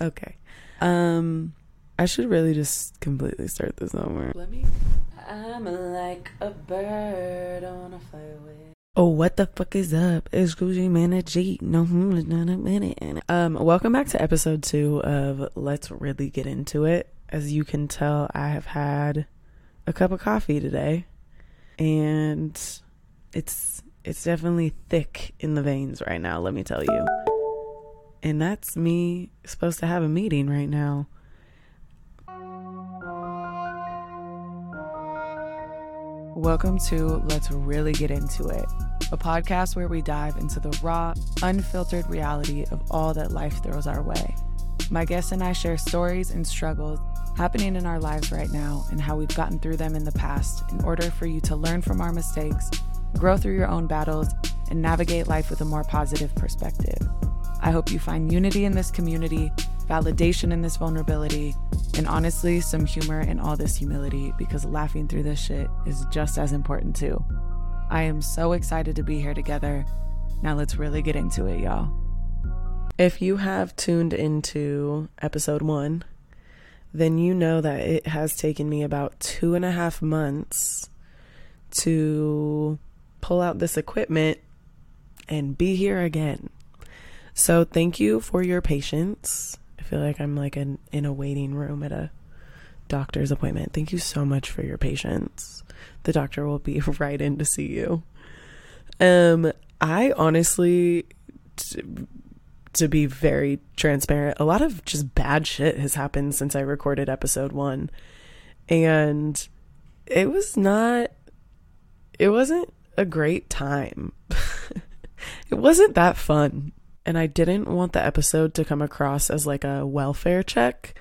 Okay. Um I should really just completely start this over. Let me I'm like a bird on a flyway. Oh, what the fuck is up? It's Gucci Man G. No, not a minute. Um, welcome back to episode two of Let's Really Get Into It. As you can tell, I have had a cup of coffee today, and it's it's definitely thick in the veins right now. Let me tell you. And that's me supposed to have a meeting right now. Welcome to Let's Really Get Into It, a podcast where we dive into the raw, unfiltered reality of all that life throws our way. My guests and I share stories and struggles happening in our lives right now and how we've gotten through them in the past in order for you to learn from our mistakes, grow through your own battles, and navigate life with a more positive perspective. I hope you find unity in this community, validation in this vulnerability, and honestly, some humor in all this humility because laughing through this shit is just as important too. I am so excited to be here together. Now let's really get into it, y'all. If you have tuned into episode one, then you know that it has taken me about two and a half months to pull out this equipment and be here again. So, thank you for your patience. I feel like I'm like an, in a waiting room at a doctor's appointment. Thank you so much for your patience. The doctor will be right in to see you. Um, I honestly, t- to be very transparent, a lot of just bad shit has happened since I recorded episode one. And it was not, it wasn't a great time. it wasn't that fun and I didn't want the episode to come across as like a welfare check.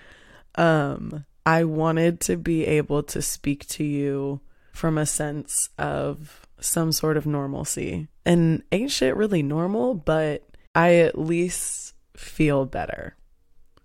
Um, I wanted to be able to speak to you from a sense of some sort of normalcy. And ain't shit really normal, but I at least feel better.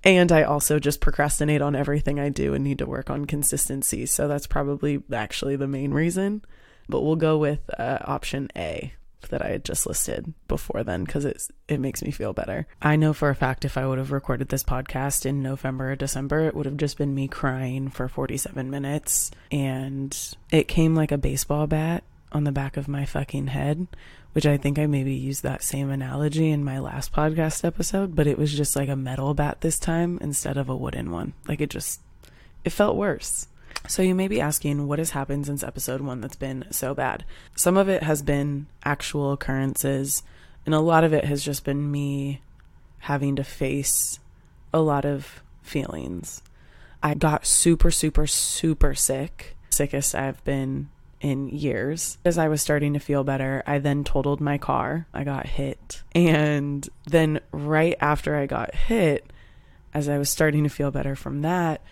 And I also just procrastinate on everything I do and need to work on consistency. So that's probably actually the main reason. But we'll go with uh, option A that I had just listed before then because it it makes me feel better. I know for a fact if I would have recorded this podcast in November or December, it would have just been me crying for 47 minutes and it came like a baseball bat on the back of my fucking head, which I think I maybe used that same analogy in my last podcast episode, but it was just like a metal bat this time instead of a wooden one. Like it just it felt worse. So, you may be asking what has happened since episode one that's been so bad. Some of it has been actual occurrences, and a lot of it has just been me having to face a lot of feelings. I got super, super, super sick, sickest I've been in years. As I was starting to feel better, I then totaled my car. I got hit. And then, right after I got hit, as I was starting to feel better from that,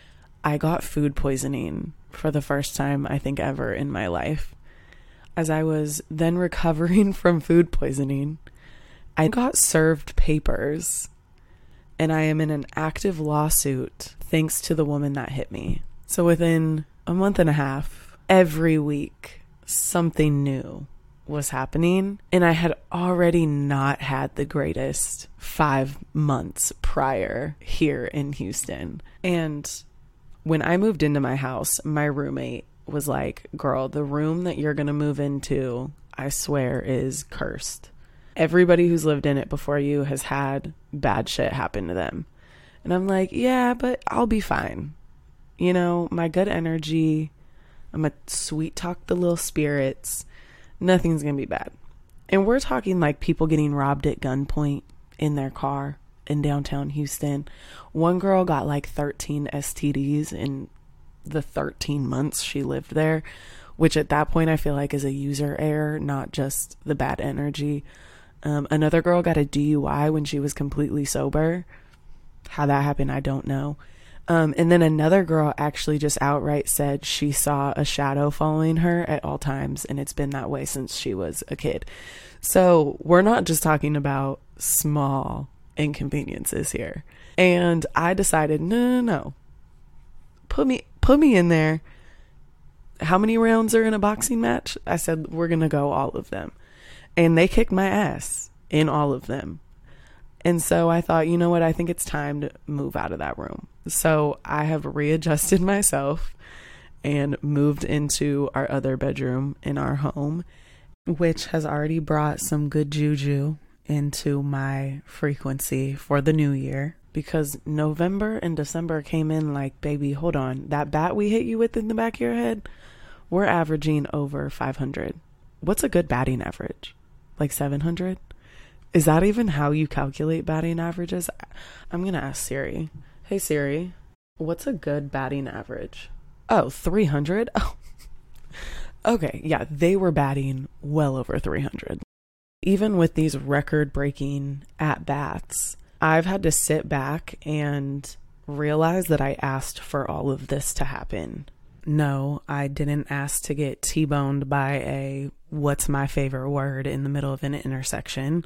I got food poisoning for the first time, I think, ever in my life. As I was then recovering from food poisoning, I got served papers and I am in an active lawsuit thanks to the woman that hit me. So within a month and a half, every week, something new was happening. And I had already not had the greatest five months prior here in Houston. And when I moved into my house, my roommate was like, Girl, the room that you're going to move into, I swear, is cursed. Everybody who's lived in it before you has had bad shit happen to them. And I'm like, Yeah, but I'll be fine. You know, my good energy, I'm going to sweet talk the little spirits. Nothing's going to be bad. And we're talking like people getting robbed at gunpoint in their car in downtown Houston. One girl got like 13 STDs in the 13 months she lived there, which at that point I feel like is a user error, not just the bad energy. Um, another girl got a DUI when she was completely sober. How that happened, I don't know. Um, and then another girl actually just outright said she saw a shadow following her at all times, and it's been that way since she was a kid. So we're not just talking about small inconveniences here. And I decided, no, no, no. Put me put me in there. How many rounds are in a boxing match? I said we're going to go all of them. And they kicked my ass in all of them. And so I thought, you know what? I think it's time to move out of that room. So I have readjusted myself and moved into our other bedroom in our home, which has already brought some good juju into my frequency for the new year because November and December came in like, baby, hold on. That bat we hit you with in the back of your head, we're averaging over 500. What's a good batting average? Like 700? Is that even how you calculate batting averages? I'm going to ask Siri. Hey, Siri, what's a good batting average? Oh, 300? Oh. okay, yeah, they were batting well over 300. Even with these record breaking at bats, I've had to sit back and realize that I asked for all of this to happen. No, I didn't ask to get T boned by a what's my favorite word in the middle of an intersection,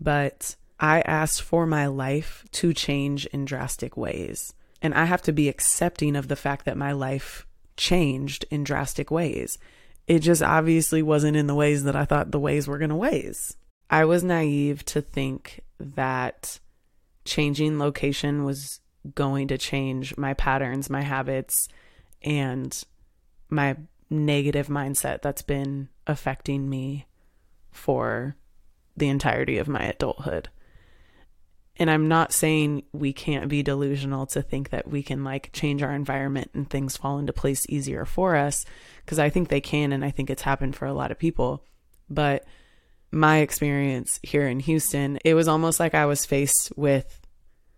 but I asked for my life to change in drastic ways. And I have to be accepting of the fact that my life changed in drastic ways. It just obviously wasn't in the ways that I thought the ways were going to ways. I was naive to think that changing location was going to change my patterns, my habits, and my negative mindset that's been affecting me for the entirety of my adulthood. And I'm not saying we can't be delusional to think that we can like change our environment and things fall into place easier for us, because I think they can. And I think it's happened for a lot of people. But my experience here in Houston, it was almost like I was faced with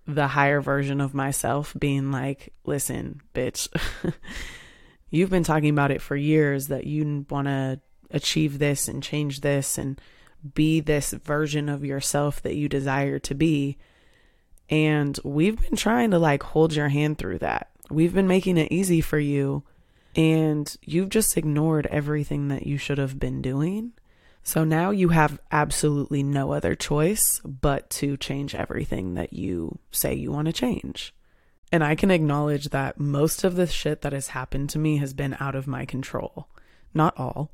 the higher version of myself being like, listen, bitch, you've been talking about it for years that you want to achieve this and change this and be this version of yourself that you desire to be. And we've been trying to like hold your hand through that. We've been making it easy for you. And you've just ignored everything that you should have been doing. So now you have absolutely no other choice but to change everything that you say you want to change. And I can acknowledge that most of the shit that has happened to me has been out of my control. Not all,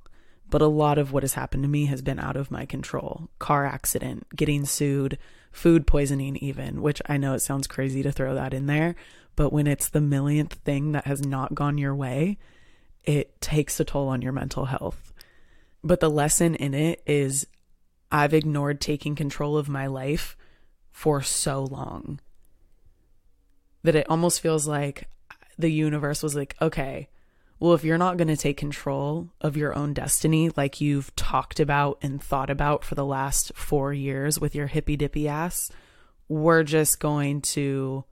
but a lot of what has happened to me has been out of my control. Car accident, getting sued, food poisoning, even, which I know it sounds crazy to throw that in there, but when it's the millionth thing that has not gone your way, it takes a toll on your mental health. But the lesson in it is I've ignored taking control of my life for so long that it almost feels like the universe was like, okay, well, if you're not going to take control of your own destiny, like you've talked about and thought about for the last four years with your hippy dippy ass, we're just going to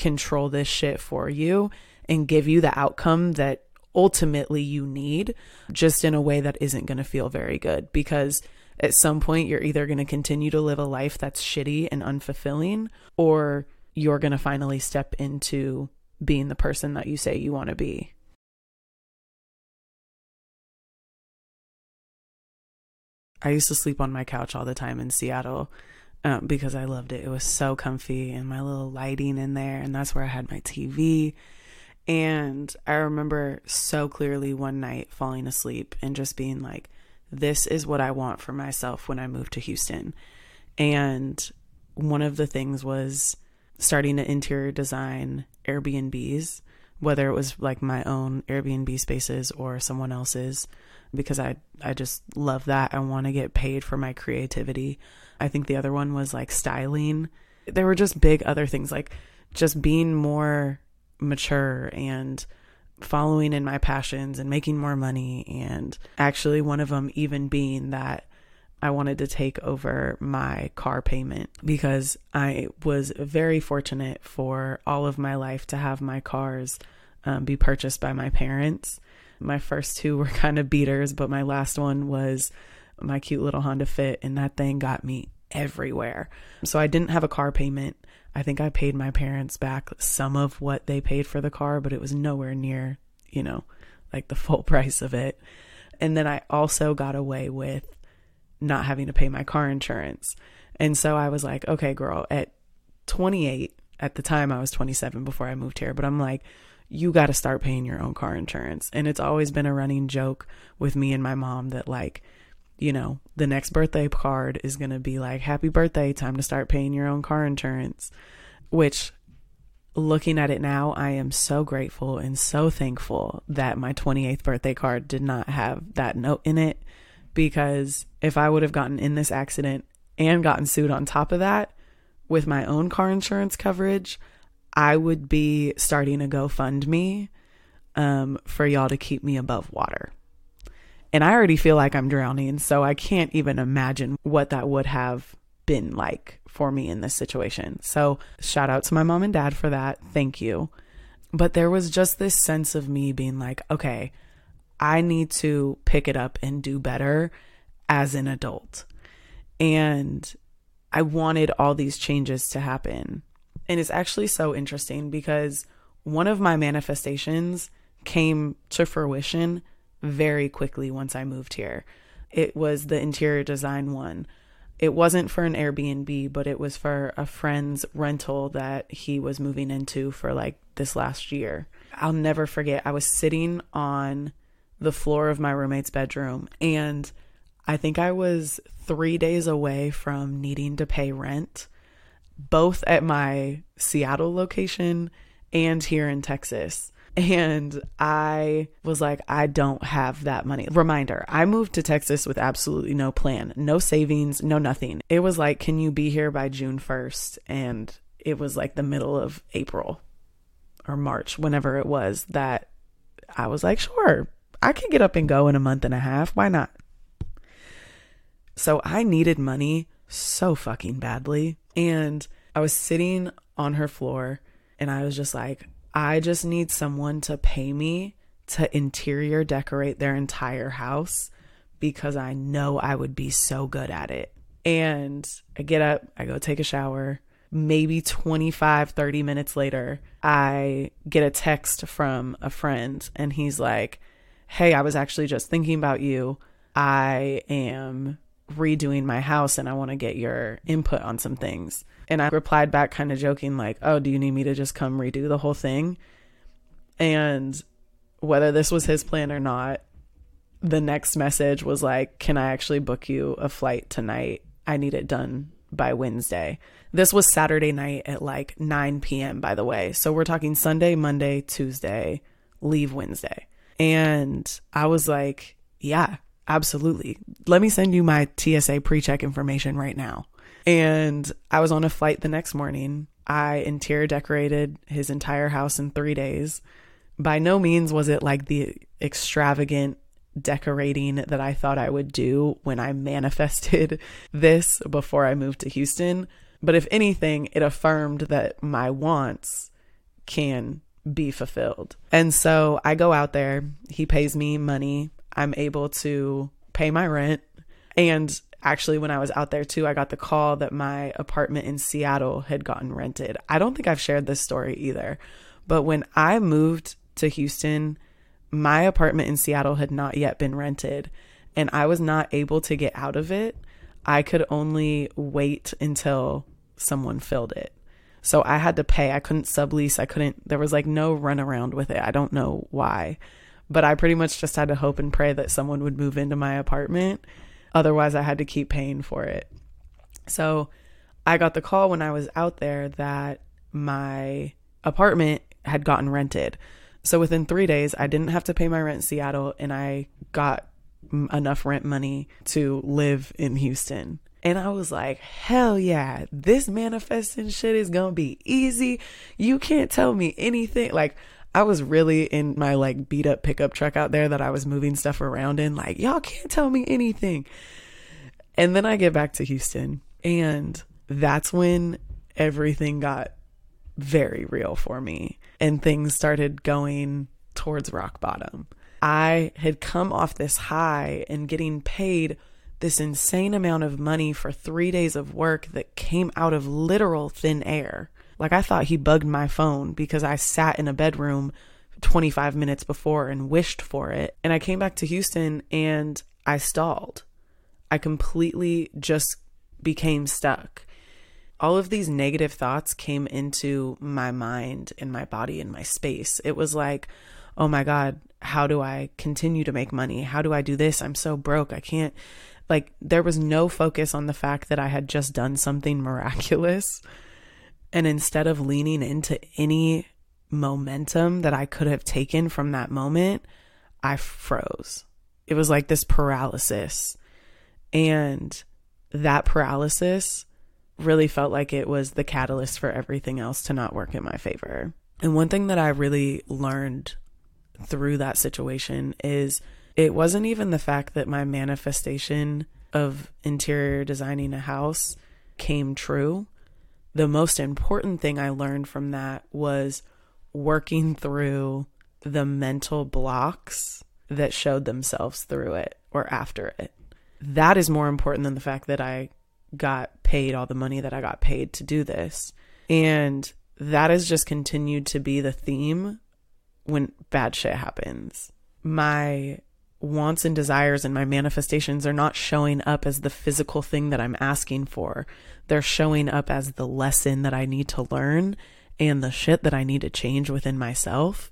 control this shit for you and give you the outcome that ultimately you need, just in a way that isn't going to feel very good. Because at some point, you're either going to continue to live a life that's shitty and unfulfilling, or you're going to finally step into being the person that you say you want to be. I used to sleep on my couch all the time in Seattle um, because I loved it. It was so comfy and my little lighting in there, and that's where I had my TV and I remember so clearly one night falling asleep and just being like, this is what I want for myself when I move to Houston. And one of the things was starting to interior design Airbnbs, whether it was like my own Airbnb spaces or someone else's, because I I just love that. I want to get paid for my creativity. I think the other one was like styling. There were just big other things like just being more mature and following in my passions and making more money. And actually, one of them even being that I wanted to take over my car payment because I was very fortunate for all of my life to have my cars um, be purchased by my parents. My first two were kind of beaters, but my last one was my cute little Honda Fit, and that thing got me everywhere. So I didn't have a car payment. I think I paid my parents back some of what they paid for the car, but it was nowhere near, you know, like the full price of it. And then I also got away with not having to pay my car insurance. And so I was like, okay, girl, at 28, at the time I was 27 before I moved here, but I'm like, you got to start paying your own car insurance. And it's always been a running joke with me and my mom that, like, you know, the next birthday card is going to be like, happy birthday, time to start paying your own car insurance, which looking at it now, I am so grateful and so thankful that my 28th birthday card did not have that note in it because if I would have gotten in this accident and gotten sued on top of that with my own car insurance coverage, I would be starting a GoFundMe um, for y'all to keep me above water. And I already feel like I'm drowning, so I can't even imagine what that would have been like for me in this situation. So, shout out to my mom and dad for that. Thank you. But there was just this sense of me being like, okay, I need to pick it up and do better as an adult. And I wanted all these changes to happen. And it's actually so interesting because one of my manifestations came to fruition very quickly once I moved here. It was the interior design one. It wasn't for an Airbnb, but it was for a friend's rental that he was moving into for like this last year. I'll never forget, I was sitting on the floor of my roommate's bedroom and I think I was three days away from needing to pay rent, both at my Seattle location and here in Texas. And I was like, I don't have that money. Reminder I moved to Texas with absolutely no plan, no savings, no nothing. It was like, can you be here by June 1st? And it was like the middle of April or March, whenever it was, that I was like, sure, I can get up and go in a month and a half. Why not? So I needed money so fucking badly. And I was sitting on her floor and I was just like, I just need someone to pay me to interior decorate their entire house because I know I would be so good at it. And I get up, I go take a shower. Maybe 25, 30 minutes later, I get a text from a friend, and he's like, Hey, I was actually just thinking about you. I am redoing my house and I want to get your input on some things. And I replied back, kind of joking, like, Oh, do you need me to just come redo the whole thing? And whether this was his plan or not, the next message was like, Can I actually book you a flight tonight? I need it done by Wednesday. This was Saturday night at like 9 p.m., by the way. So we're talking Sunday, Monday, Tuesday, leave Wednesday. And I was like, Yeah, absolutely. Let me send you my TSA pre check information right now. And I was on a flight the next morning. I interior decorated his entire house in three days. By no means was it like the extravagant decorating that I thought I would do when I manifested this before I moved to Houston. But if anything, it affirmed that my wants can be fulfilled. And so I go out there, he pays me money. I'm able to pay my rent. And actually, when I was out there too, I got the call that my apartment in Seattle had gotten rented. I don't think I've shared this story either. But when I moved to Houston, my apartment in Seattle had not yet been rented and I was not able to get out of it. I could only wait until someone filled it. So I had to pay. I couldn't sublease. I couldn't, there was like no runaround with it. I don't know why. But I pretty much just had to hope and pray that someone would move into my apartment. Otherwise, I had to keep paying for it. So I got the call when I was out there that my apartment had gotten rented. So within three days, I didn't have to pay my rent in Seattle and I got enough rent money to live in Houston. And I was like, hell yeah, this manifesting shit is gonna be easy. You can't tell me anything. Like, I was really in my like beat up pickup truck out there that I was moving stuff around in. Like, y'all can't tell me anything. And then I get back to Houston, and that's when everything got very real for me and things started going towards rock bottom. I had come off this high and getting paid this insane amount of money for three days of work that came out of literal thin air. Like I thought he bugged my phone because I sat in a bedroom 25 minutes before and wished for it. And I came back to Houston and I stalled. I completely just became stuck. All of these negative thoughts came into my mind and my body and my space. It was like, oh my God, how do I continue to make money? How do I do this? I'm so broke. I can't Like there was no focus on the fact that I had just done something miraculous. And instead of leaning into any momentum that I could have taken from that moment, I froze. It was like this paralysis. And that paralysis really felt like it was the catalyst for everything else to not work in my favor. And one thing that I really learned through that situation is it wasn't even the fact that my manifestation of interior designing a house came true. The most important thing I learned from that was working through the mental blocks that showed themselves through it or after it. That is more important than the fact that I got paid all the money that I got paid to do this. And that has just continued to be the theme when bad shit happens. My wants and desires and my manifestations are not showing up as the physical thing that I'm asking for. They're showing up as the lesson that I need to learn and the shit that I need to change within myself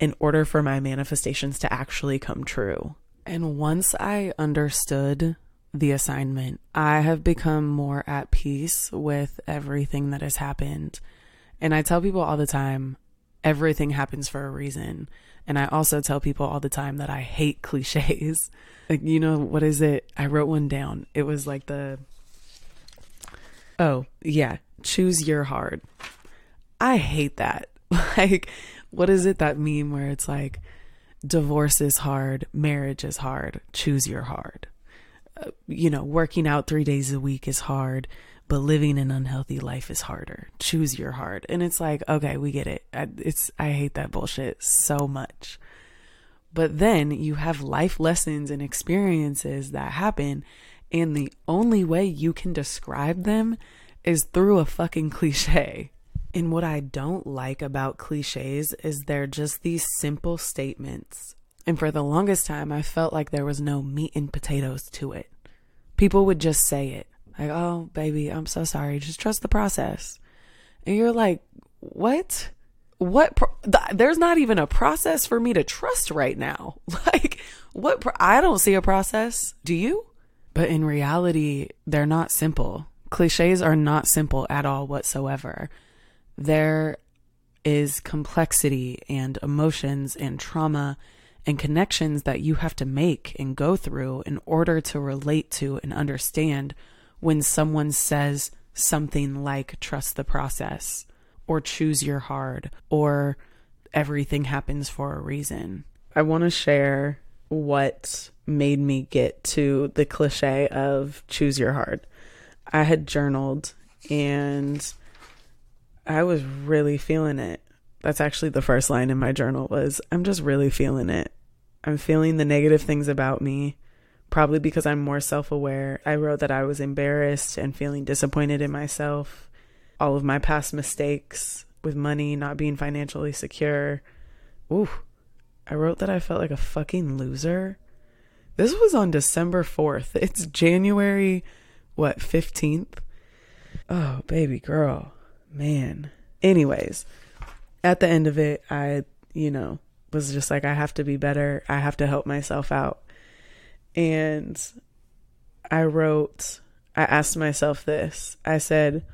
in order for my manifestations to actually come true. And once I understood the assignment, I have become more at peace with everything that has happened. And I tell people all the time, everything happens for a reason. And I also tell people all the time that I hate cliches. Like, you know, what is it? I wrote one down. It was like the, oh, yeah, choose your hard. I hate that. Like, what is it that meme where it's like, divorce is hard, marriage is hard, choose your hard. Uh, you know, working out three days a week is hard, but living an unhealthy life is harder. Choose your hard. And it's like, okay, we get it. I, it's, I hate that bullshit so much. But then you have life lessons and experiences that happen. And the only way you can describe them is through a fucking cliche. And what I don't like about cliches is they're just these simple statements. And for the longest time, I felt like there was no meat and potatoes to it. People would just say it like, oh, baby, I'm so sorry. Just trust the process. And you're like, what? What? Pro- th- there's not even a process for me to trust right now. Like, what? Pro- I don't see a process. Do you? But in reality, they're not simple. Cliches are not simple at all whatsoever there is complexity and emotions and trauma and connections that you have to make and go through in order to relate to and understand when someone says something like trust the process or choose your hard or everything happens for a reason. I want to share what made me get to the cliche of choose your heart. I had journaled and I was really feeling it. That's actually the first line in my journal was I'm just really feeling it. I'm feeling the negative things about me, probably because I'm more self-aware. I wrote that I was embarrassed and feeling disappointed in myself, all of my past mistakes with money, not being financially secure. Ooh. I wrote that I felt like a fucking loser. This was on December 4th. It's January what, 15th? Oh, baby girl man. Anyways, at the end of it, I, you know, was just like, I have to be better. I have to help myself out. And I wrote, I asked myself this I said,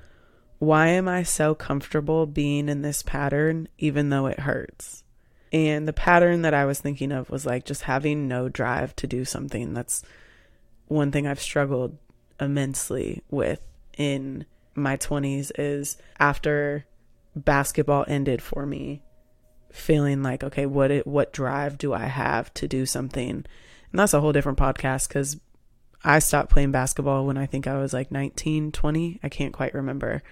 why am I so comfortable being in this pattern, even though it hurts? And the pattern that I was thinking of was like just having no drive to do something. That's one thing I've struggled immensely with in my 20s is after basketball ended for me feeling like okay what it, what drive do I have to do something? And that's a whole different podcast cuz I stopped playing basketball when I think I was like 19 20 I can't quite remember.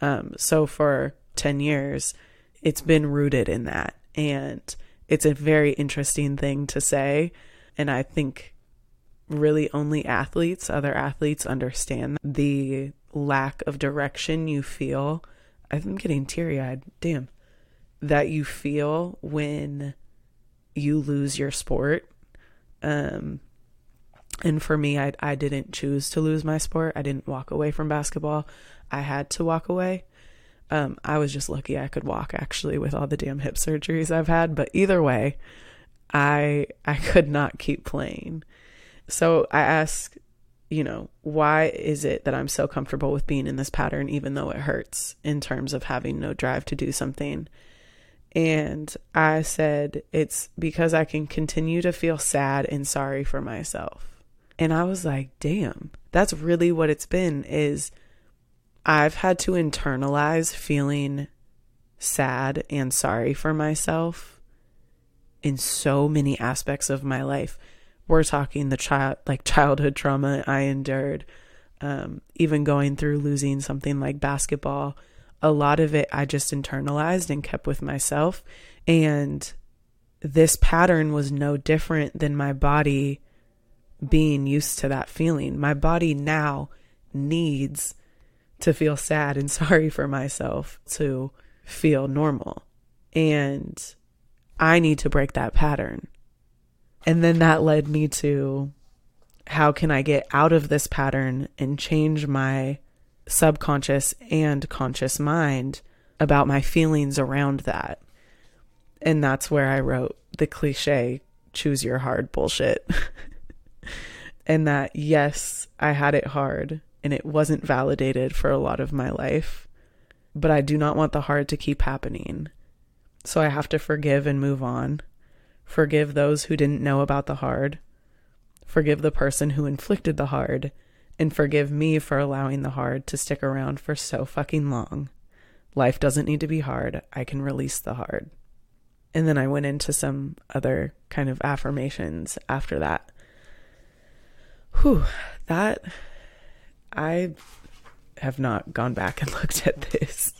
Um, so for 10 years it's been rooted in that and it's a very interesting thing to say and I think really only athletes other athletes understand the lack of direction you feel. I'm getting teary eyed. Damn. That you feel when you lose your sport. Um, and for me, I, I didn't choose to lose my sport. I didn't walk away from basketball. I had to walk away. Um, I was just lucky I could walk actually with all the damn hip surgeries I've had. But either way, I I could not keep playing. So I asked you know, why is it that I'm so comfortable with being in this pattern, even though it hurts in terms of having no drive to do something? And I said, it's because I can continue to feel sad and sorry for myself. And I was like, damn, that's really what it's been is I've had to internalize feeling sad and sorry for myself in so many aspects of my life we're talking the child like childhood trauma I endured, um, even going through losing something like basketball. A lot of it I just internalized and kept with myself. And this pattern was no different than my body being used to that feeling. My body now needs to feel sad and sorry for myself to feel normal. And I need to break that pattern. And then that led me to how can I get out of this pattern and change my subconscious and conscious mind about my feelings around that. And that's where I wrote the cliche choose your hard bullshit. and that, yes, I had it hard and it wasn't validated for a lot of my life, but I do not want the hard to keep happening. So I have to forgive and move on. Forgive those who didn't know about the hard. Forgive the person who inflicted the hard. And forgive me for allowing the hard to stick around for so fucking long. Life doesn't need to be hard. I can release the hard. And then I went into some other kind of affirmations after that. Whew, that I have not gone back and looked at this.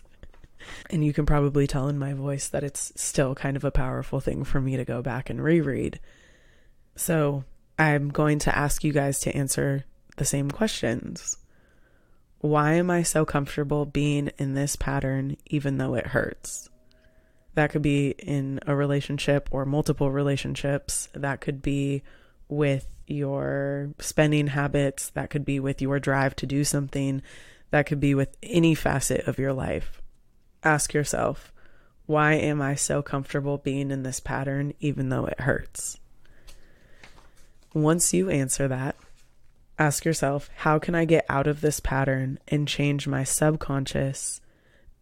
And you can probably tell in my voice that it's still kind of a powerful thing for me to go back and reread. So I'm going to ask you guys to answer the same questions. Why am I so comfortable being in this pattern even though it hurts? That could be in a relationship or multiple relationships. That could be with your spending habits. That could be with your drive to do something. That could be with any facet of your life ask yourself, why am I so comfortable being in this pattern even though it hurts? Once you answer that, ask yourself, how can I get out of this pattern and change my subconscious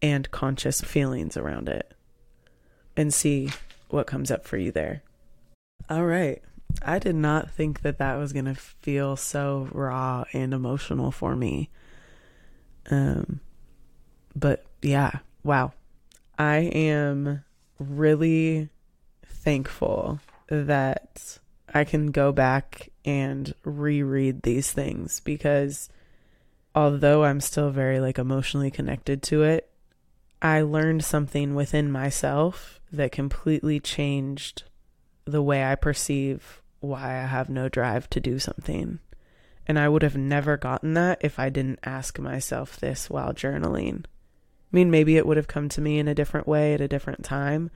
and conscious feelings around it? And see what comes up for you there. All right. I did not think that that was going to feel so raw and emotional for me. Um but yeah, wow. I am really thankful that I can go back and reread these things because although I'm still very like emotionally connected to it, I learned something within myself that completely changed the way I perceive why I have no drive to do something. And I would have never gotten that if I didn't ask myself this while journaling. I mean, maybe it would have come to me in a different way at a different time,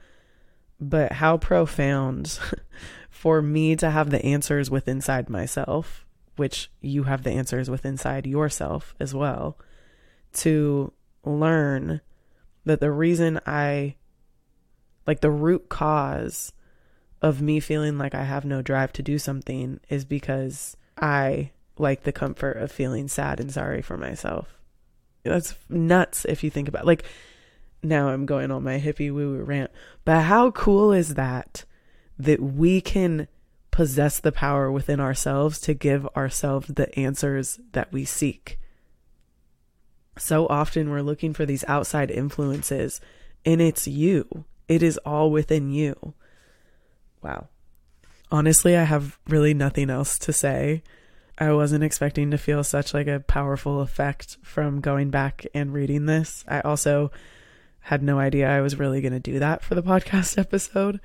but how profound for me to have the answers with inside myself, which you have the answers with inside yourself as well, to learn that the reason I, like, the root cause of me feeling like I have no drive to do something is because I like the comfort of feeling sad and sorry for myself. That's nuts if you think about it. like now I'm going on my hippie woo woo rant. But how cool is that that we can possess the power within ourselves to give ourselves the answers that we seek. So often we're looking for these outside influences and it's you. It is all within you. Wow. Honestly, I have really nothing else to say. I wasn't expecting to feel such like a powerful effect from going back and reading this. I also had no idea I was really going to do that for the podcast episode.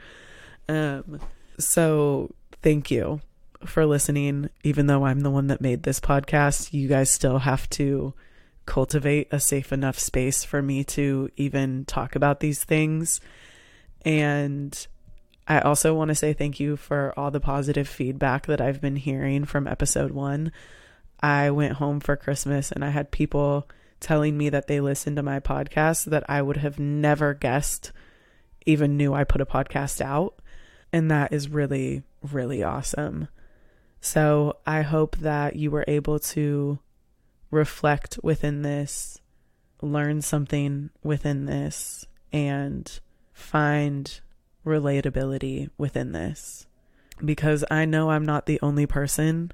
Um so thank you for listening even though I'm the one that made this podcast. You guys still have to cultivate a safe enough space for me to even talk about these things. And I also want to say thank you for all the positive feedback that I've been hearing from episode one. I went home for Christmas and I had people telling me that they listened to my podcast that I would have never guessed even knew I put a podcast out. And that is really, really awesome. So I hope that you were able to reflect within this, learn something within this, and find relatability within this. Because I know I'm not the only person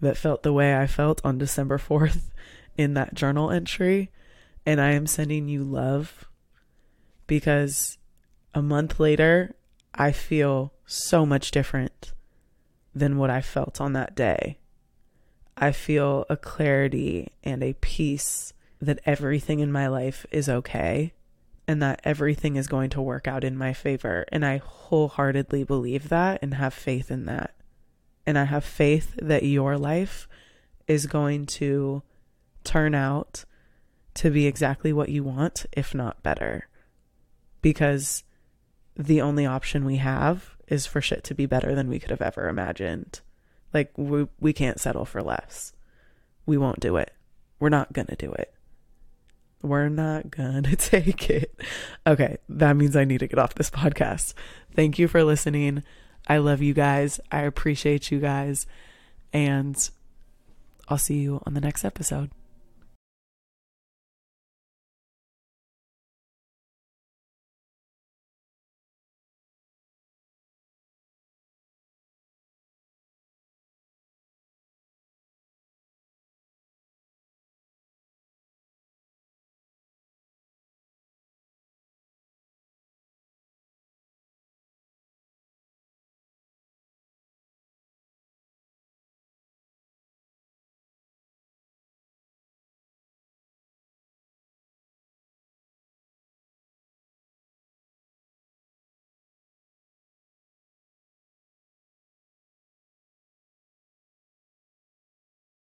that felt the way I felt on December 4th in that journal entry. And I am sending you love because a month later, I feel so much different than what I felt on that day. I feel a clarity and a peace that everything in my life is okay and that everything is going to work out in my favor. And I wholeheartedly believe that and have faith in that. And I have faith that your life is going to turn out to be exactly what you want, if not better. Because the only option we have is for shit to be better than we could have ever imagined. Like we we can't settle for less. We won't do it. We're not going to do it. We're not to take it. Okay, that means I need to get off this podcast. Thank you for listening. I love you guys. I appreciate you guys. And I'll see you on the next episode.